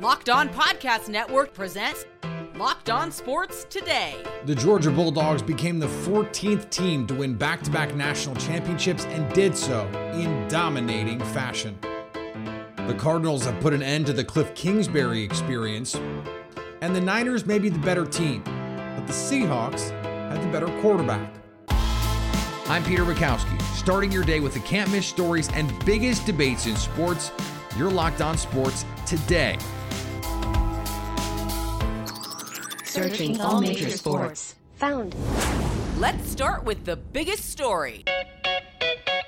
Locked On Podcast Network presents Locked On Sports Today. The Georgia Bulldogs became the 14th team to win back to back national championships and did so in dominating fashion. The Cardinals have put an end to the Kliff Kingsbury experience, and the Niners may be the better team, but the Seahawks have the better quarterback. I'm Peter Bukowski, starting your day with the can't miss stories and biggest debates in sports. You're locked on sports today. Searching all major sports. Found. Let's start with the biggest story.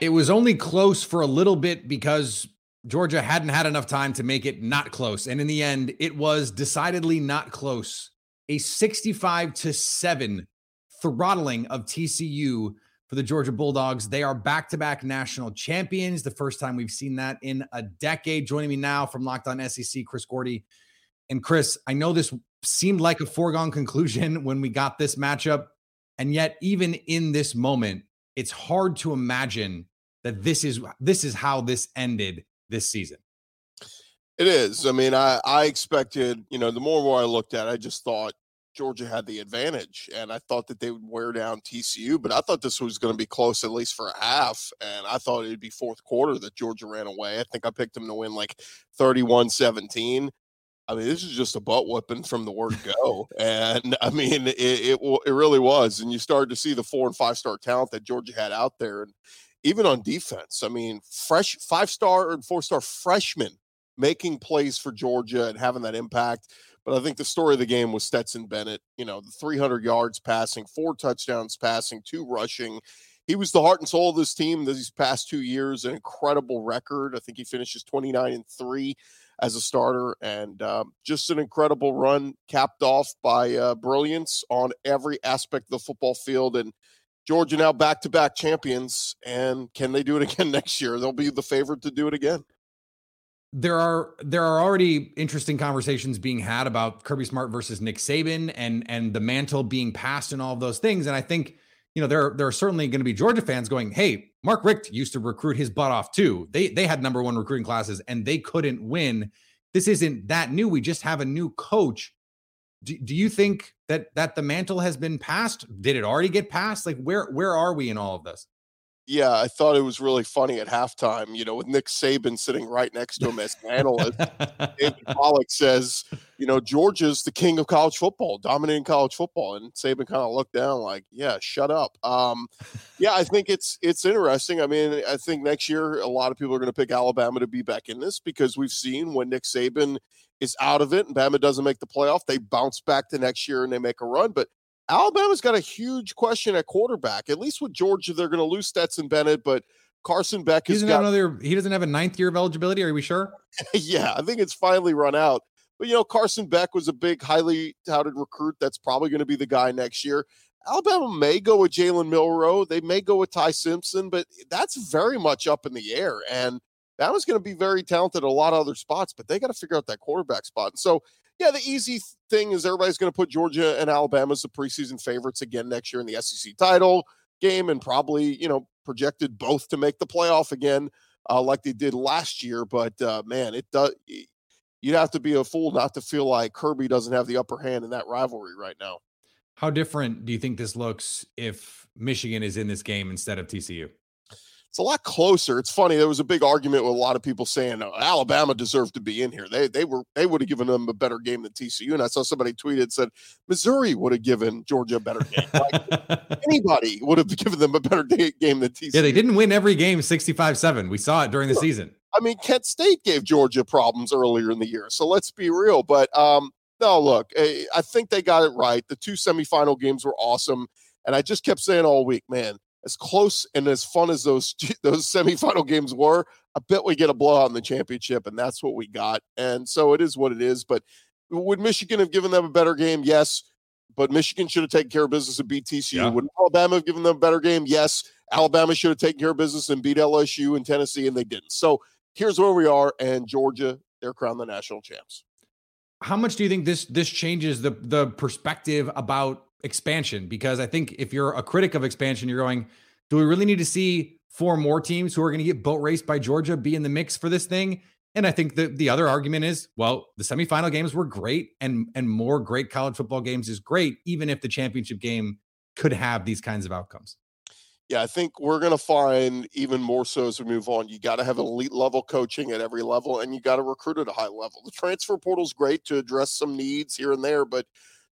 It was only close for a little bit because Georgia hadn't had enough time to make it not close. And in the end, it was decidedly not close. A 65 to 7 throttling of TCU for the Georgia Bulldogs. They are back to back national champions. The first time we've seen that in a decade. Joining me now from Locked On SEC, Chris Gordy. And Chris, I know this seemed like a foregone conclusion when we got this matchup. And yet, even in this moment, it's hard to imagine that this is this is how this ended this season. It is. I mean, I I expected, you know, the more I looked at, it, I just thought Georgia had the advantage, and I thought that they would wear down TCU. But I thought this was going to be close, at least for a half. And I thought it'd be fourth quarter that Georgia ran away. I think I picked them to win like 31 17. I mean, this is just a butt whipping from the word go, and I mean, it, it it really was. And you started to see the four and five star talent that Georgia had out there, and even on defense. I mean, fresh five star and four star freshmen making plays for Georgia and having that impact. But I think the story of the game was Stetson Bennett. You know, the 300 yards passing, four touchdowns passing, two rushing. He was the heart and soul of this team these past two years. An incredible record. I think he finishes 29 and three as a starter, and um, just an incredible run, capped off by uh, brilliance on every aspect of the football field. And Georgia now back to back champions. And can they do it again next year? They'll be the favorite to do it again. There are there are already interesting conversations being had about Kirby Smart versus Nick Saban and and the mantle being passed and all of those things. And I think you know there there are certainly going to be Georgia fans going, "Hey, Mark Richt used to recruit his butt off too. They they had number one recruiting classes and they couldn't win. This isn't that new. We just have a new coach. Do, do you think that that the mantle has been passed? Did it already get passed? Like where where are we in all of this? Yeah, I thought it was really funny at halftime, you know, with Nick Saban sitting right next to him as an analyst. David Pollack says, you know, Georgia's the king of college football, dominating college football. And Saban kind of looked down like, yeah, shut up. Um, yeah, I think it's it's interesting. I mean, I think next year a lot of people are going to pick Alabama to be back in this because we've seen when Nick Saban is out of it and Bama doesn't make the playoff, they bounce back the next year and they make a run. But Alabama's got a huge question at quarterback. At least with Georgia, they're going to lose Stetson Bennett, but Carson Beck He doesn't got have another. He doesn't have a ninth year of eligibility. Are we sure? yeah, I think it's finally run out. But you know, Carson Beck was a big, highly touted recruit. That's probably going to be the guy next year. Alabama may go with Jalen Milroe. They may go with Ty Simpson, but that's very much up in the air. And Bama's going to be very talented at a lot of other spots, but they got to figure out that quarterback spot. And so, yeah, the easy thing is everybody's going to put Georgia and Alabama as the preseason favorites again next year in the SEC title game, and probably you know projected both to make the playoff again, uh, like they did last year. But uh, man, it does. You'd have to be a fool not to feel like Kirby doesn't have the upper hand in that rivalry right now. How different do you think this looks if Michigan is in this game instead of TCU? It's a lot closer. It's funny. There was a big argument with a lot of people saying oh, Alabama deserved to be in here. They they were they would have given them a better game than TCU. And I saw somebody tweeted said Missouri would have given Georgia a better game. Like, anybody would have given them a better game than TCU. Yeah, they didn't win every game 65-7. We saw it during the season. I mean, Kent State gave Georgia problems earlier in the year. So let's be real. But um, no, look, eh, I think they got it right. The two semifinal games were awesome. And I just kept saying all week, man, as close and as fun as those those semifinal games were, I bet we get a blowout in the championship, and that's what we got. And so it is what it is. But Would Michigan have given them a better game? Yes. But Michigan should have taken care of business and beat TCU. Yeah. Would Alabama have given them a better game? Yes. Alabama should have taken care of business and beat LSU and Tennessee, and they didn't. So here's where we are. And Georgia, they're crowned the national champs. How much do you think this this changes the the perspective about expansion? Because I think if you're a critic of expansion, you're going, do we really need to see four more teams who are going to get boat raced by Georgia be in the mix for this thing? And I think the the other argument is, well, the semifinal games were great, and and more great college football games is great, even if the championship game could have these kinds of outcomes. Yeah, I think we're going to find even more so as we move on. You got to have elite level coaching at every level, and you got to recruit at a high level. The transfer portal is great to address some needs here and there, but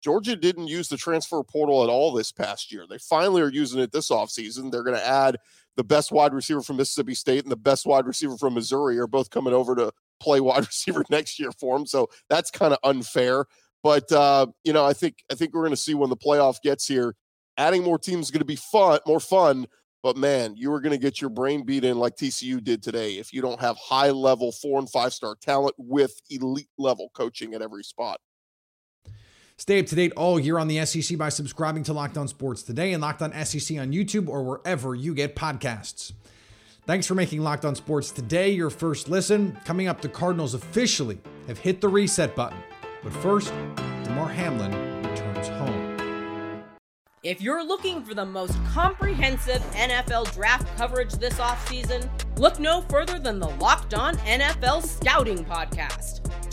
Georgia didn't use the transfer portal at all this past year. They finally are using it this offseason. They're going to add the best wide receiver from Mississippi State and the best wide receiver from Missouri are both coming over to play wide receiver next year for them. So that's kind of unfair. But uh, you know, I think I think we're going to see when the playoff gets here. Adding more teams is going to be fun, more fun. But man, you are going to get your brain beat in like TCU did today if you don't have high level four and five star talent with elite level coaching at every spot. Stay up to date all year on the SEC by subscribing to Locked On Sports Today and Locked On SEC on YouTube or wherever you get podcasts. Thanks for making Locked On Sports Today your first listen. Coming up, the Cardinals officially have hit the reset button. But first, Damar Hamlin returns home. If you're looking for the most comprehensive NFL draft coverage this offseason, look no further than the Locked On NFL Scouting Podcast.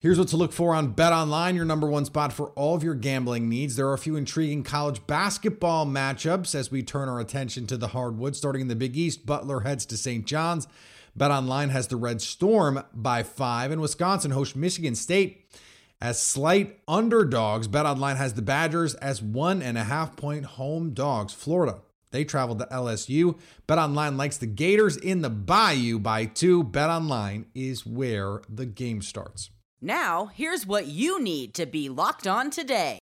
Here's what to look for on Bet Online, your number one spot for all of your gambling needs. There are a few intriguing college basketball matchups as we turn our attention to the hardwood. Starting in the Big East, Butler heads to St. John's. Bet Online has the Red Storm by five, and Wisconsin hosts Michigan State as slight underdogs. Bet Online has the Badgers as one and a half point home dogs. Florida, they traveled to LSU. Bet Online likes the Gators in the Bayou by two. Bet Online is where the game starts. Now, here's what you need to be locked on today.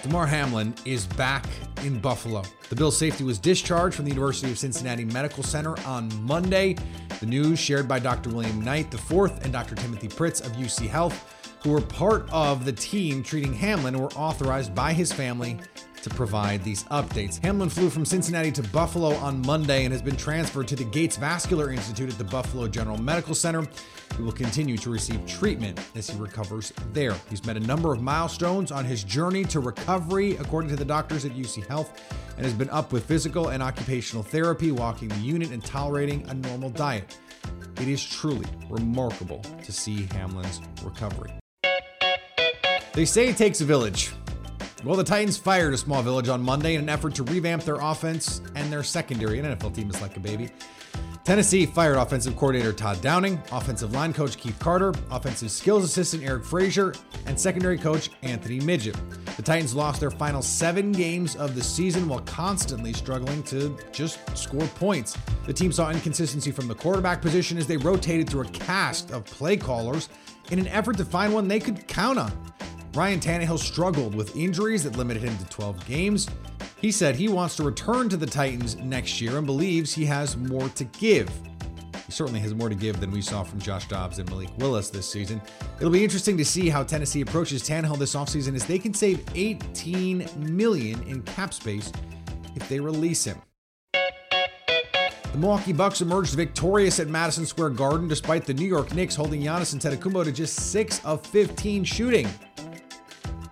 Damar Hamlin is back in Buffalo. The Bills safety was discharged from the University of Cincinnati Medical Center on Monday. The news shared by Dr. William Knight IV and Dr. Timothy Pritts of UC Health, who were part of the team treating Hamlin, were authorized by his family to provide these updates. Hamlin flew from Cincinnati to Buffalo on Monday and has been transferred to the Gates Vascular Institute at the Buffalo General Medical Center. He will continue to receive treatment as he recovers there. He's met a number of milestones on his journey to recovery, according to the doctors at UC Health, and has been up with physical and occupational therapy, walking the unit, and tolerating a normal diet. It is truly remarkable to see Hamlin's recovery. They say it takes a village. Well, the Titans fired a small village on Monday in an effort to revamp their offense and their secondary. An NFL team is like a baby. Tennessee fired offensive coordinator Todd Downing, offensive line coach Keith Carter, offensive skills assistant Eric Frazier, and secondary coach Anthony Midget. The Titans lost their final seven games of the season while constantly struggling to just score points. The team saw inconsistency from the quarterback position as they rotated through a cast of play callers in an effort to find one they could count on. Ryan Tannehill struggled with injuries that limited him to 12 games. He said he wants to return to the Titans next year and believes he has more to give. He certainly has more to give than we saw from Josh Dobbs and Malik Willis this season. It'll be interesting to see how Tennessee approaches Tannehill this offseason as they can save 18 million in cap space if they release him. The Milwaukee Bucks emerged victorious at Madison Square Garden despite the New York Knicks holding Giannis Antetokounmpo to just 6 of 15 shooting.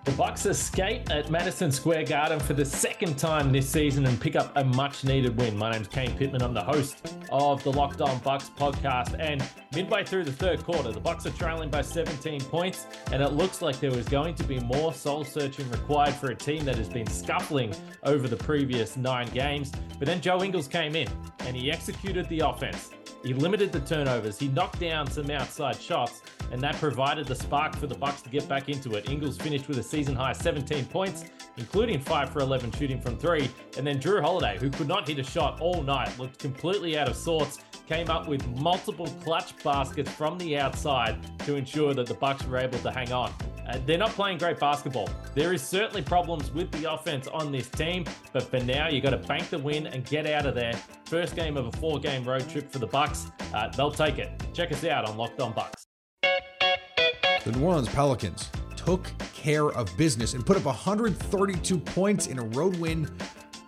The Bucks escape at Madison Square Garden for the second time this season and pick up a much-needed win. My name's Kane Pittman. I'm the host of the Locked On Bucks podcast. And midway through the third quarter, the Bucks are trailing by 17 points, and it looks like there was going to be more soul-searching required for a team that has been scuffling over the previous nine games. But then Joe Ingles came in, and he executed the offense. He limited the turnovers. He knocked down some outside shots, and that provided the spark for the Bucks to get back into it. Ingles finished with a season high 17 points, including 5 for 11 shooting from 3. And then Jrue Holiday, who could not hit a shot all night, looked completely out of sorts, came up with multiple clutch baskets from the outside to ensure that the Bucks were able to hang on. Uh, they're not playing great basketball. There is certainly problems with the offense on this team, but for now, you got to bank the win and get out of there. First game of a four-game road trip for the Bucks. Uh, they'll take it. Check us out on Locked On Bucks. The New Orleans Pelicans took care of business and put up 132 points in a road win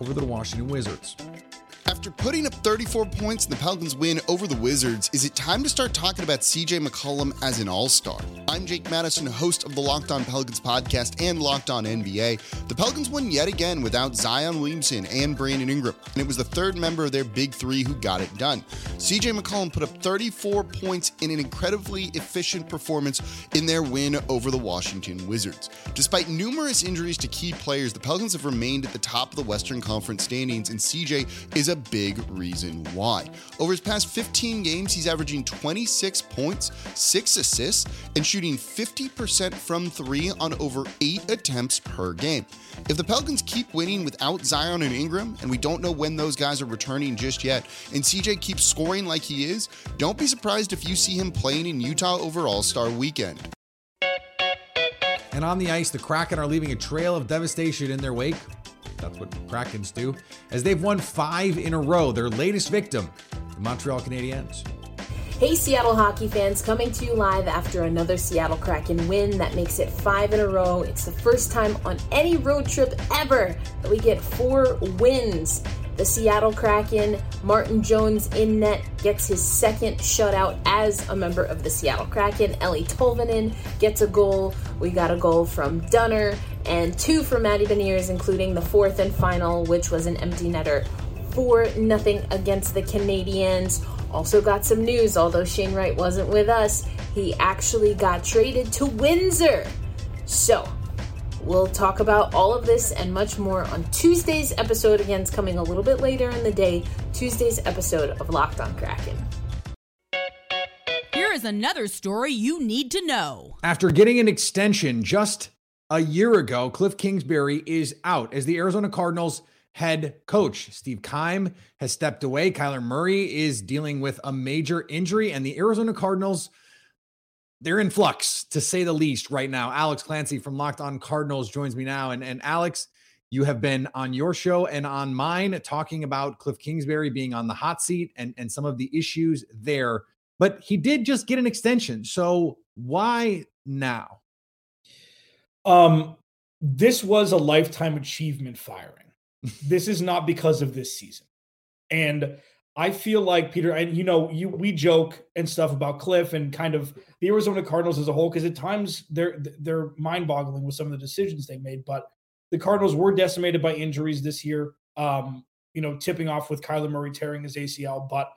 over the Washington Wizards. After putting up 34 points in the Pelicans win over the Wizards, is it time to start talking about CJ McCollum as an all star? I'm Jake Madison, host of the Locked On Pelicans podcast and Locked On NBA. The Pelicans won yet again without Zion Williamson and Brandon Ingram, and it was the third member of their big three who got it done. CJ McCollum put up 34 points in an incredibly efficient performance in their win over the Washington Wizards. Despite numerous injuries to key players, the Pelicans have remained at the top of the Western Conference standings, and CJ is a big reason why. Over his past 15 games, he's averaging 26 points, 6 assists, and shooting 50% from three on over 8 attempts per game. If the Pelicans keep winning without Zion and Ingram, and we don't know when those guys are returning just yet, and CJ keeps scoring like he is, don't be surprised if you see him playing in Utah over All Star weekend. And on the ice, the Kraken are leaving a trail of devastation in their wake. That's what Krakens do, as they've won five in a row. Their latest victim, the Montreal Canadiens. Hey, Seattle hockey fans, coming to you live after another Seattle Kraken win that makes it five in a row. It's the first time on any road trip ever that we get four wins. The Seattle Kraken, Martin Jones in net, gets his second shutout as a member of the Seattle Kraken. Eeli Tolvanen gets a goal. We got a goal from Dunner and two for Matty Beniers, including the fourth and final, which was an empty netter. for nothing against the Canadiens. Also got some news, although Shane Wright wasn't with us, he actually got traded to Windsor. So, We'll talk about all of this and much more on Tuesday's episode. Again, it's coming a little bit later in the day. Tuesday's episode of Locked on Kraken. Here is another story you need to know. After getting an extension just a year ago, Kliff Kingsbury is out as the Arizona Cardinals head coach. Steve Keim has stepped away. Kyler Murray is dealing with a major injury, and the Arizona Cardinals they're in flux to say the least right now. Alex Clancy from Locked On Cardinals joins me now. And, and Alex, you have been on your show and on mine talking about Kliff Kingsbury being on the hot seat and, and some of the issues there. But he did just get an extension. So why now? Um, this was a lifetime achievement firing. this is not because of this season. And I feel like Peter, and you know, you we joke and stuff about Kliff and kind of the Arizona Cardinals as a whole because at times they're they're mind-boggling with some of the decisions they made. But the Cardinals were decimated by injuries this year. Um, you know, tipping off with Kyler Murray tearing his ACL, but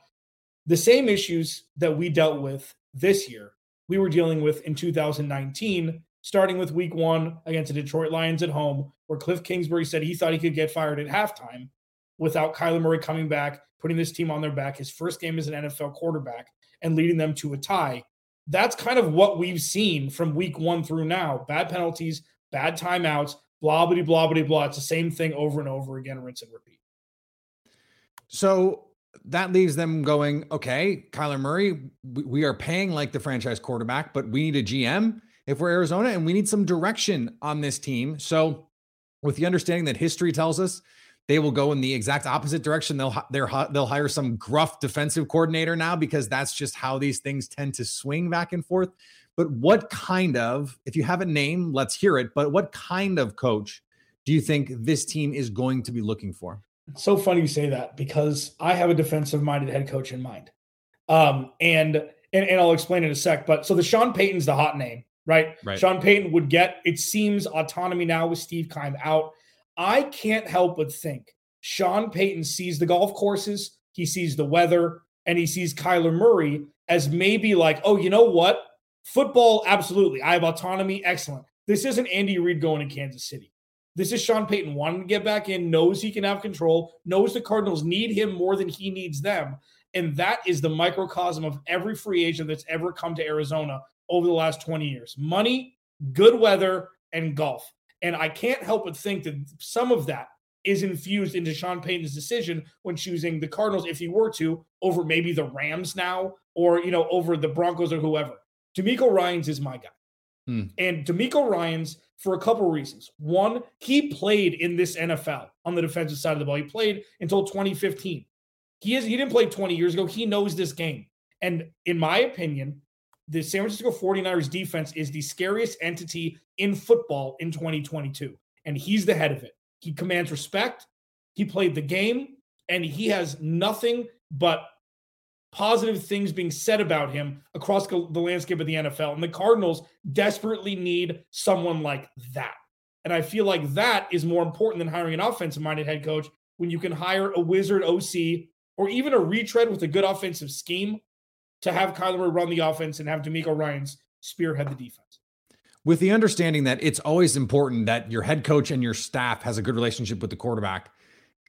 the same issues that we dealt with this year, we were dealing with in 2019, starting with Week One against the Detroit Lions at home, where Kliff Kingsbury said he thought he could get fired at halftime without Kyler Murray coming back putting this team on their back, his first game as an NFL quarterback, and leading them to a tie. That's kind of what we've seen from week one through now bad penalties, bad timeouts, blah, blah, blah, blah, blah. It's the same thing over and over again, rinse and repeat. So that leaves them going, okay, Kyler Murray, we are paying like the franchise quarterback, but we need a GM if we're Arizona and we need some direction on this team. So, with the understanding that history tells us they will go in the exact opposite direction. They'll they'll hire some gruff defensive coordinator now because that's just how these things tend to swing back and forth. But what kind of, if you have a name, let's hear it. But what kind of coach do you think this team is going to be looking for? It's so funny you say that because I have a defensive minded head coach in mind. Um, and, and and I'll explain in a sec. But so the Sean Payton's the hot name, right? Right. Sean Payton would get, it seems, autonomy now with Steve Keim out I can't help but think Sean Payton sees the golf courses, he sees the weather, and he sees Kyler Murray as maybe like, oh, you know what? Football, absolutely. I have autonomy. Excellent. This isn't Andy Reid going to Kansas City. This is Sean Payton wanting to get back in, knows he can have control, knows the Cardinals need him more than he needs them. And that is the microcosm of every free agent that's ever come to Arizona over the last 20 years money, good weather, and golf. And I can't help but think that some of that is infused into Sean Payton's decision when choosing the Cardinals, if he were to, over maybe the Rams now or, you know, over the Broncos or whoever. DeMeco Ryans is my guy. Hmm. And DeMeco Ryans, for a couple of reasons. One, he played in this NFL on the defensive side of the ball. He played until 2015. He is he didn't play 20 years ago. He knows this game. And in my opinion, the San Francisco 49ers defense is the scariest entity in football in 2022. And he's the head of it. He commands respect. He played the game, and he has nothing but positive things being said about him across the landscape of the NFL. And the Cardinals desperately need someone like that. And I feel like that is more important than hiring an offensive minded head coach when you can hire a wizard OC or even a retread with a good offensive scheme to have Kyler run the offense and have DeMeco Ryans spearhead the defense with the understanding that it's always important that your head coach and your staff has a good relationship with the quarterback.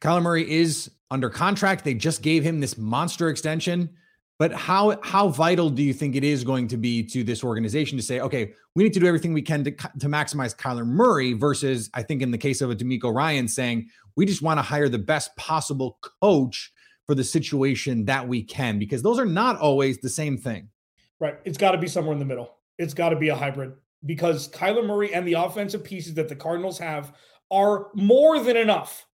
Kyler Murray is under contract. They just gave him this monster extension. But how how vital do you think it is going to be to this organization to say, okay, we need to do everything we can to, to maximize Kyler Murray versus I think in the case of a DeMeco Ryan saying we just want to hire the best possible coach for the situation that we can because those are not always the same thing. Right. It's got to be somewhere in the middle. It's got to be a hybrid because Kyler Murray and the offensive pieces that the Cardinals have are more than enough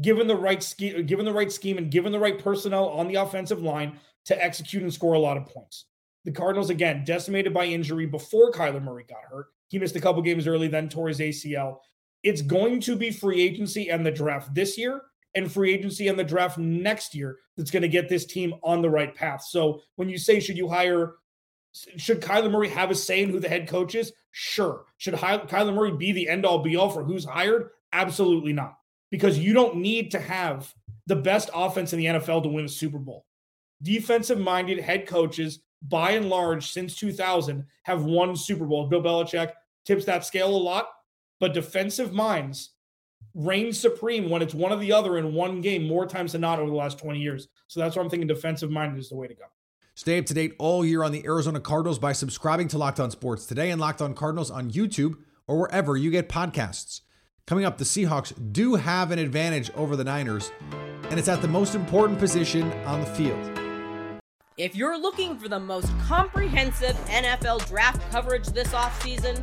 given the right scheme, given the right scheme and given the right personnel on the offensive line to execute and score a lot of points. The Cardinals again decimated by injury before Kyler Murray got hurt. He missed a couple games early, then tore his ACL. It's going to be free agency and the draft this year and free agency and the draft next year that's going to get this team on the right path. So when you say should you hire should Kyler Murray have a say in who the head coach is? Sure. Should Kyler Murray be the end all be all for who's hired? Absolutely not. Because you don't need to have the best offense in the NFL to win a Super Bowl. Defensive minded head coaches, by and large, since 2000, have won Super Bowl. Bill Belichick tips that scale a lot, but defensive minds reign supreme when it's one or the other in one game more times than not over the last 20 years. So that's why I'm thinking defensive minded is the way to go. Stay up to date all year on the Arizona Cardinals by subscribing to Locked On Sports today and Locked On Cardinals on YouTube or wherever you get podcasts. Coming up, the Seahawks do have an advantage over the Niners, and it's at the most important position on the field. If you're looking for the most comprehensive NFL draft coverage this offseason,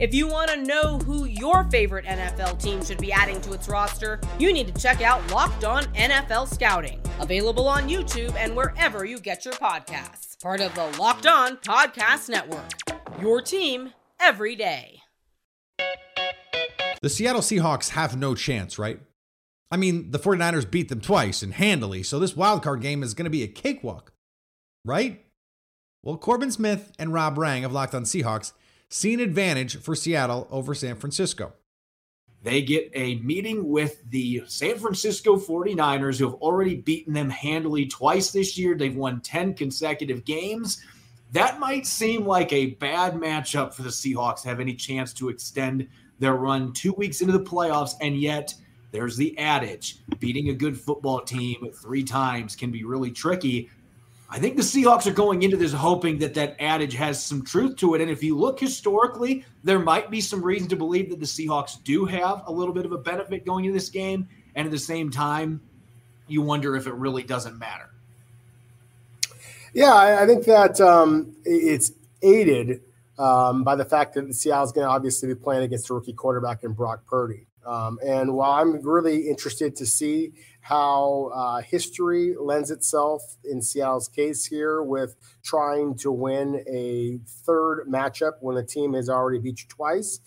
If you want to know who your favorite NFL team should be adding to its roster, you need to check out Locked On NFL Scouting, available on YouTube and wherever you get your podcasts. Part of the Locked On Podcast Network. Your team every day. The Seattle Seahawks have no chance, right? I mean, the 49ers beat them twice and handily, so this wildcard game is going to be a cakewalk, right? Well, Corbin Smith and Rob Rang of Locked On Seahawks see an advantage for Seattle over San Francisco. They get a meeting with the San Francisco 49ers, who have already beaten them handily twice this year. They've won 10 consecutive games. That might seem like a bad matchup for the Seahawks to have any chance to extend their run two weeks into the playoffs. And yet, there's the adage beating a good football team three times can be really tricky. I think the Seahawks are going into this hoping that that adage has some truth to it. And if you look historically, there might be some reason to believe that the Seahawks do have a little bit of a benefit going into this game. And at the same time, you wonder if it really doesn't matter. Yeah, I, think that um, it's aided um, by the fact that Seattle's going to obviously be playing against a rookie quarterback in Brock Purdy. Um, and while I'm really interested to see how uh, history lends itself in Seattle's case here with trying to win a third matchup when the team has already beat you twice.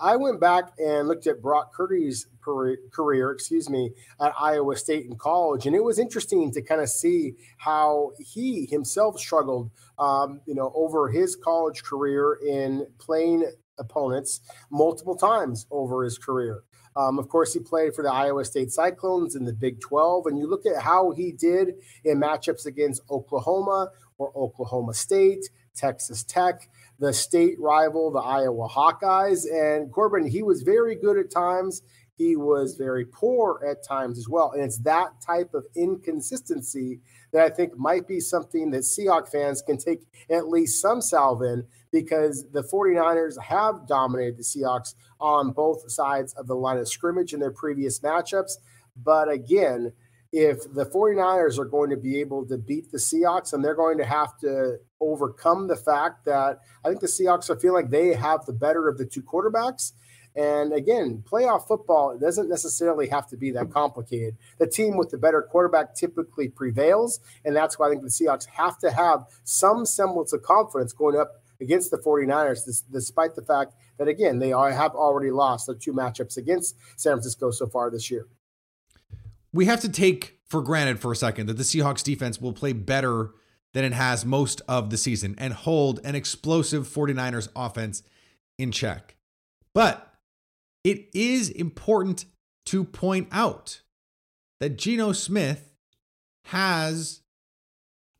I went back and looked at Brock Purdy's career, excuse me, at Iowa State in college, and it was interesting to kind of see how he himself struggled, um, you know, over his college career in playing opponents multiple times over his career. Um, of course, he played for the Iowa State Cyclones in the Big 12. And you look at how he did in matchups against Oklahoma or Oklahoma State, Texas Tech, the state rival, the Iowa Hawkeyes. And Corbin, he was very good at times. He was very poor at times as well. And it's that type of inconsistency that I think might be something that Seahawk fans can take at least some salve in because the 49ers have dominated the Seahawks on both sides of the line of scrimmage in their previous matchups. But again, if the 49ers are going to be able to beat the Seahawks and they're going to have to overcome the fact that I think the Seahawks are feeling like they have the better of the two quarterbacks. And again, playoff football doesn't necessarily have to be that complicated. The team with the better quarterback typically prevails. And that's why I think the Seahawks have to have some semblance of confidence going up against the 49ers, despite the fact that, again, they have already lost their two matchups against San Francisco so far this year. We have to take for granted for a second that the Seahawks defense will play better than it has most of the season and hold an explosive 49ers offense in check. But it is important to point out that Geno Smith has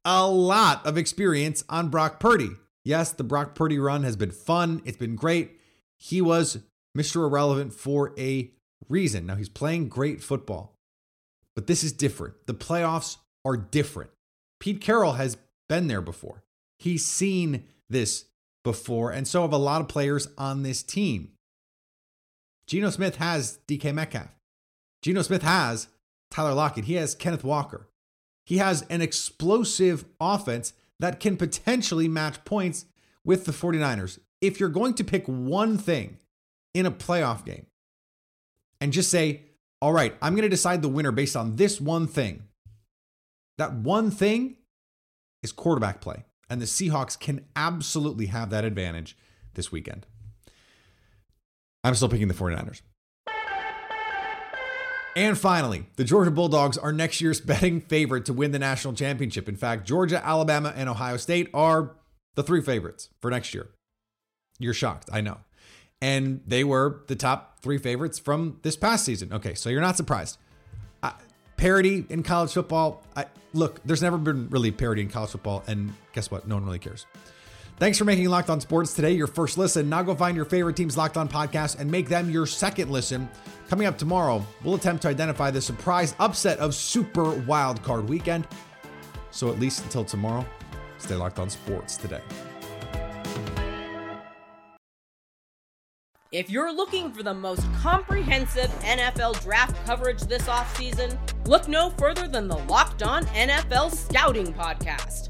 a lot of experience on Brock Purdy. Yes, the Brock Purdy run has been fun, it's been great. He was Mr. Irrelevant for a reason. Now he's playing great football, but this is different. The playoffs are different. Pete Carroll has been there before, he's seen this before, and so have a lot of players on this team. Geno Smith has DK Metcalf. Geno Smith has Tyler Lockett. He has Kenneth Walker. He has an explosive offense that can potentially match points with the 49ers. If you're going to pick one thing in a playoff game and just say, all right, I'm going to decide the winner based on this one thing, that one thing is quarterback play. And the Seahawks can absolutely have that advantage this weekend. I'm still picking the 49ers. And finally, the Georgia Bulldogs are next year's betting favorite to win the national championship. In fact, Georgia, Alabama, and Ohio State are the three favorites for next year. You're shocked, I know. And they were the top three favorites from this past season. Okay, so you're not surprised. Uh, parity in college football. I, look, there's never been really parity in college football, and guess what? No one really cares. Thanks for making Locked On Sports today your first listen. Now go find your favorite team's Locked On podcast and make them your second listen. Coming up tomorrow, we'll attempt to identify the surprise upset of Super Wild Card Weekend. So at least until tomorrow, stay locked on sports today. If you're looking for the most comprehensive NFL draft coverage this offseason, look no further than the Locked On NFL Scouting Podcast.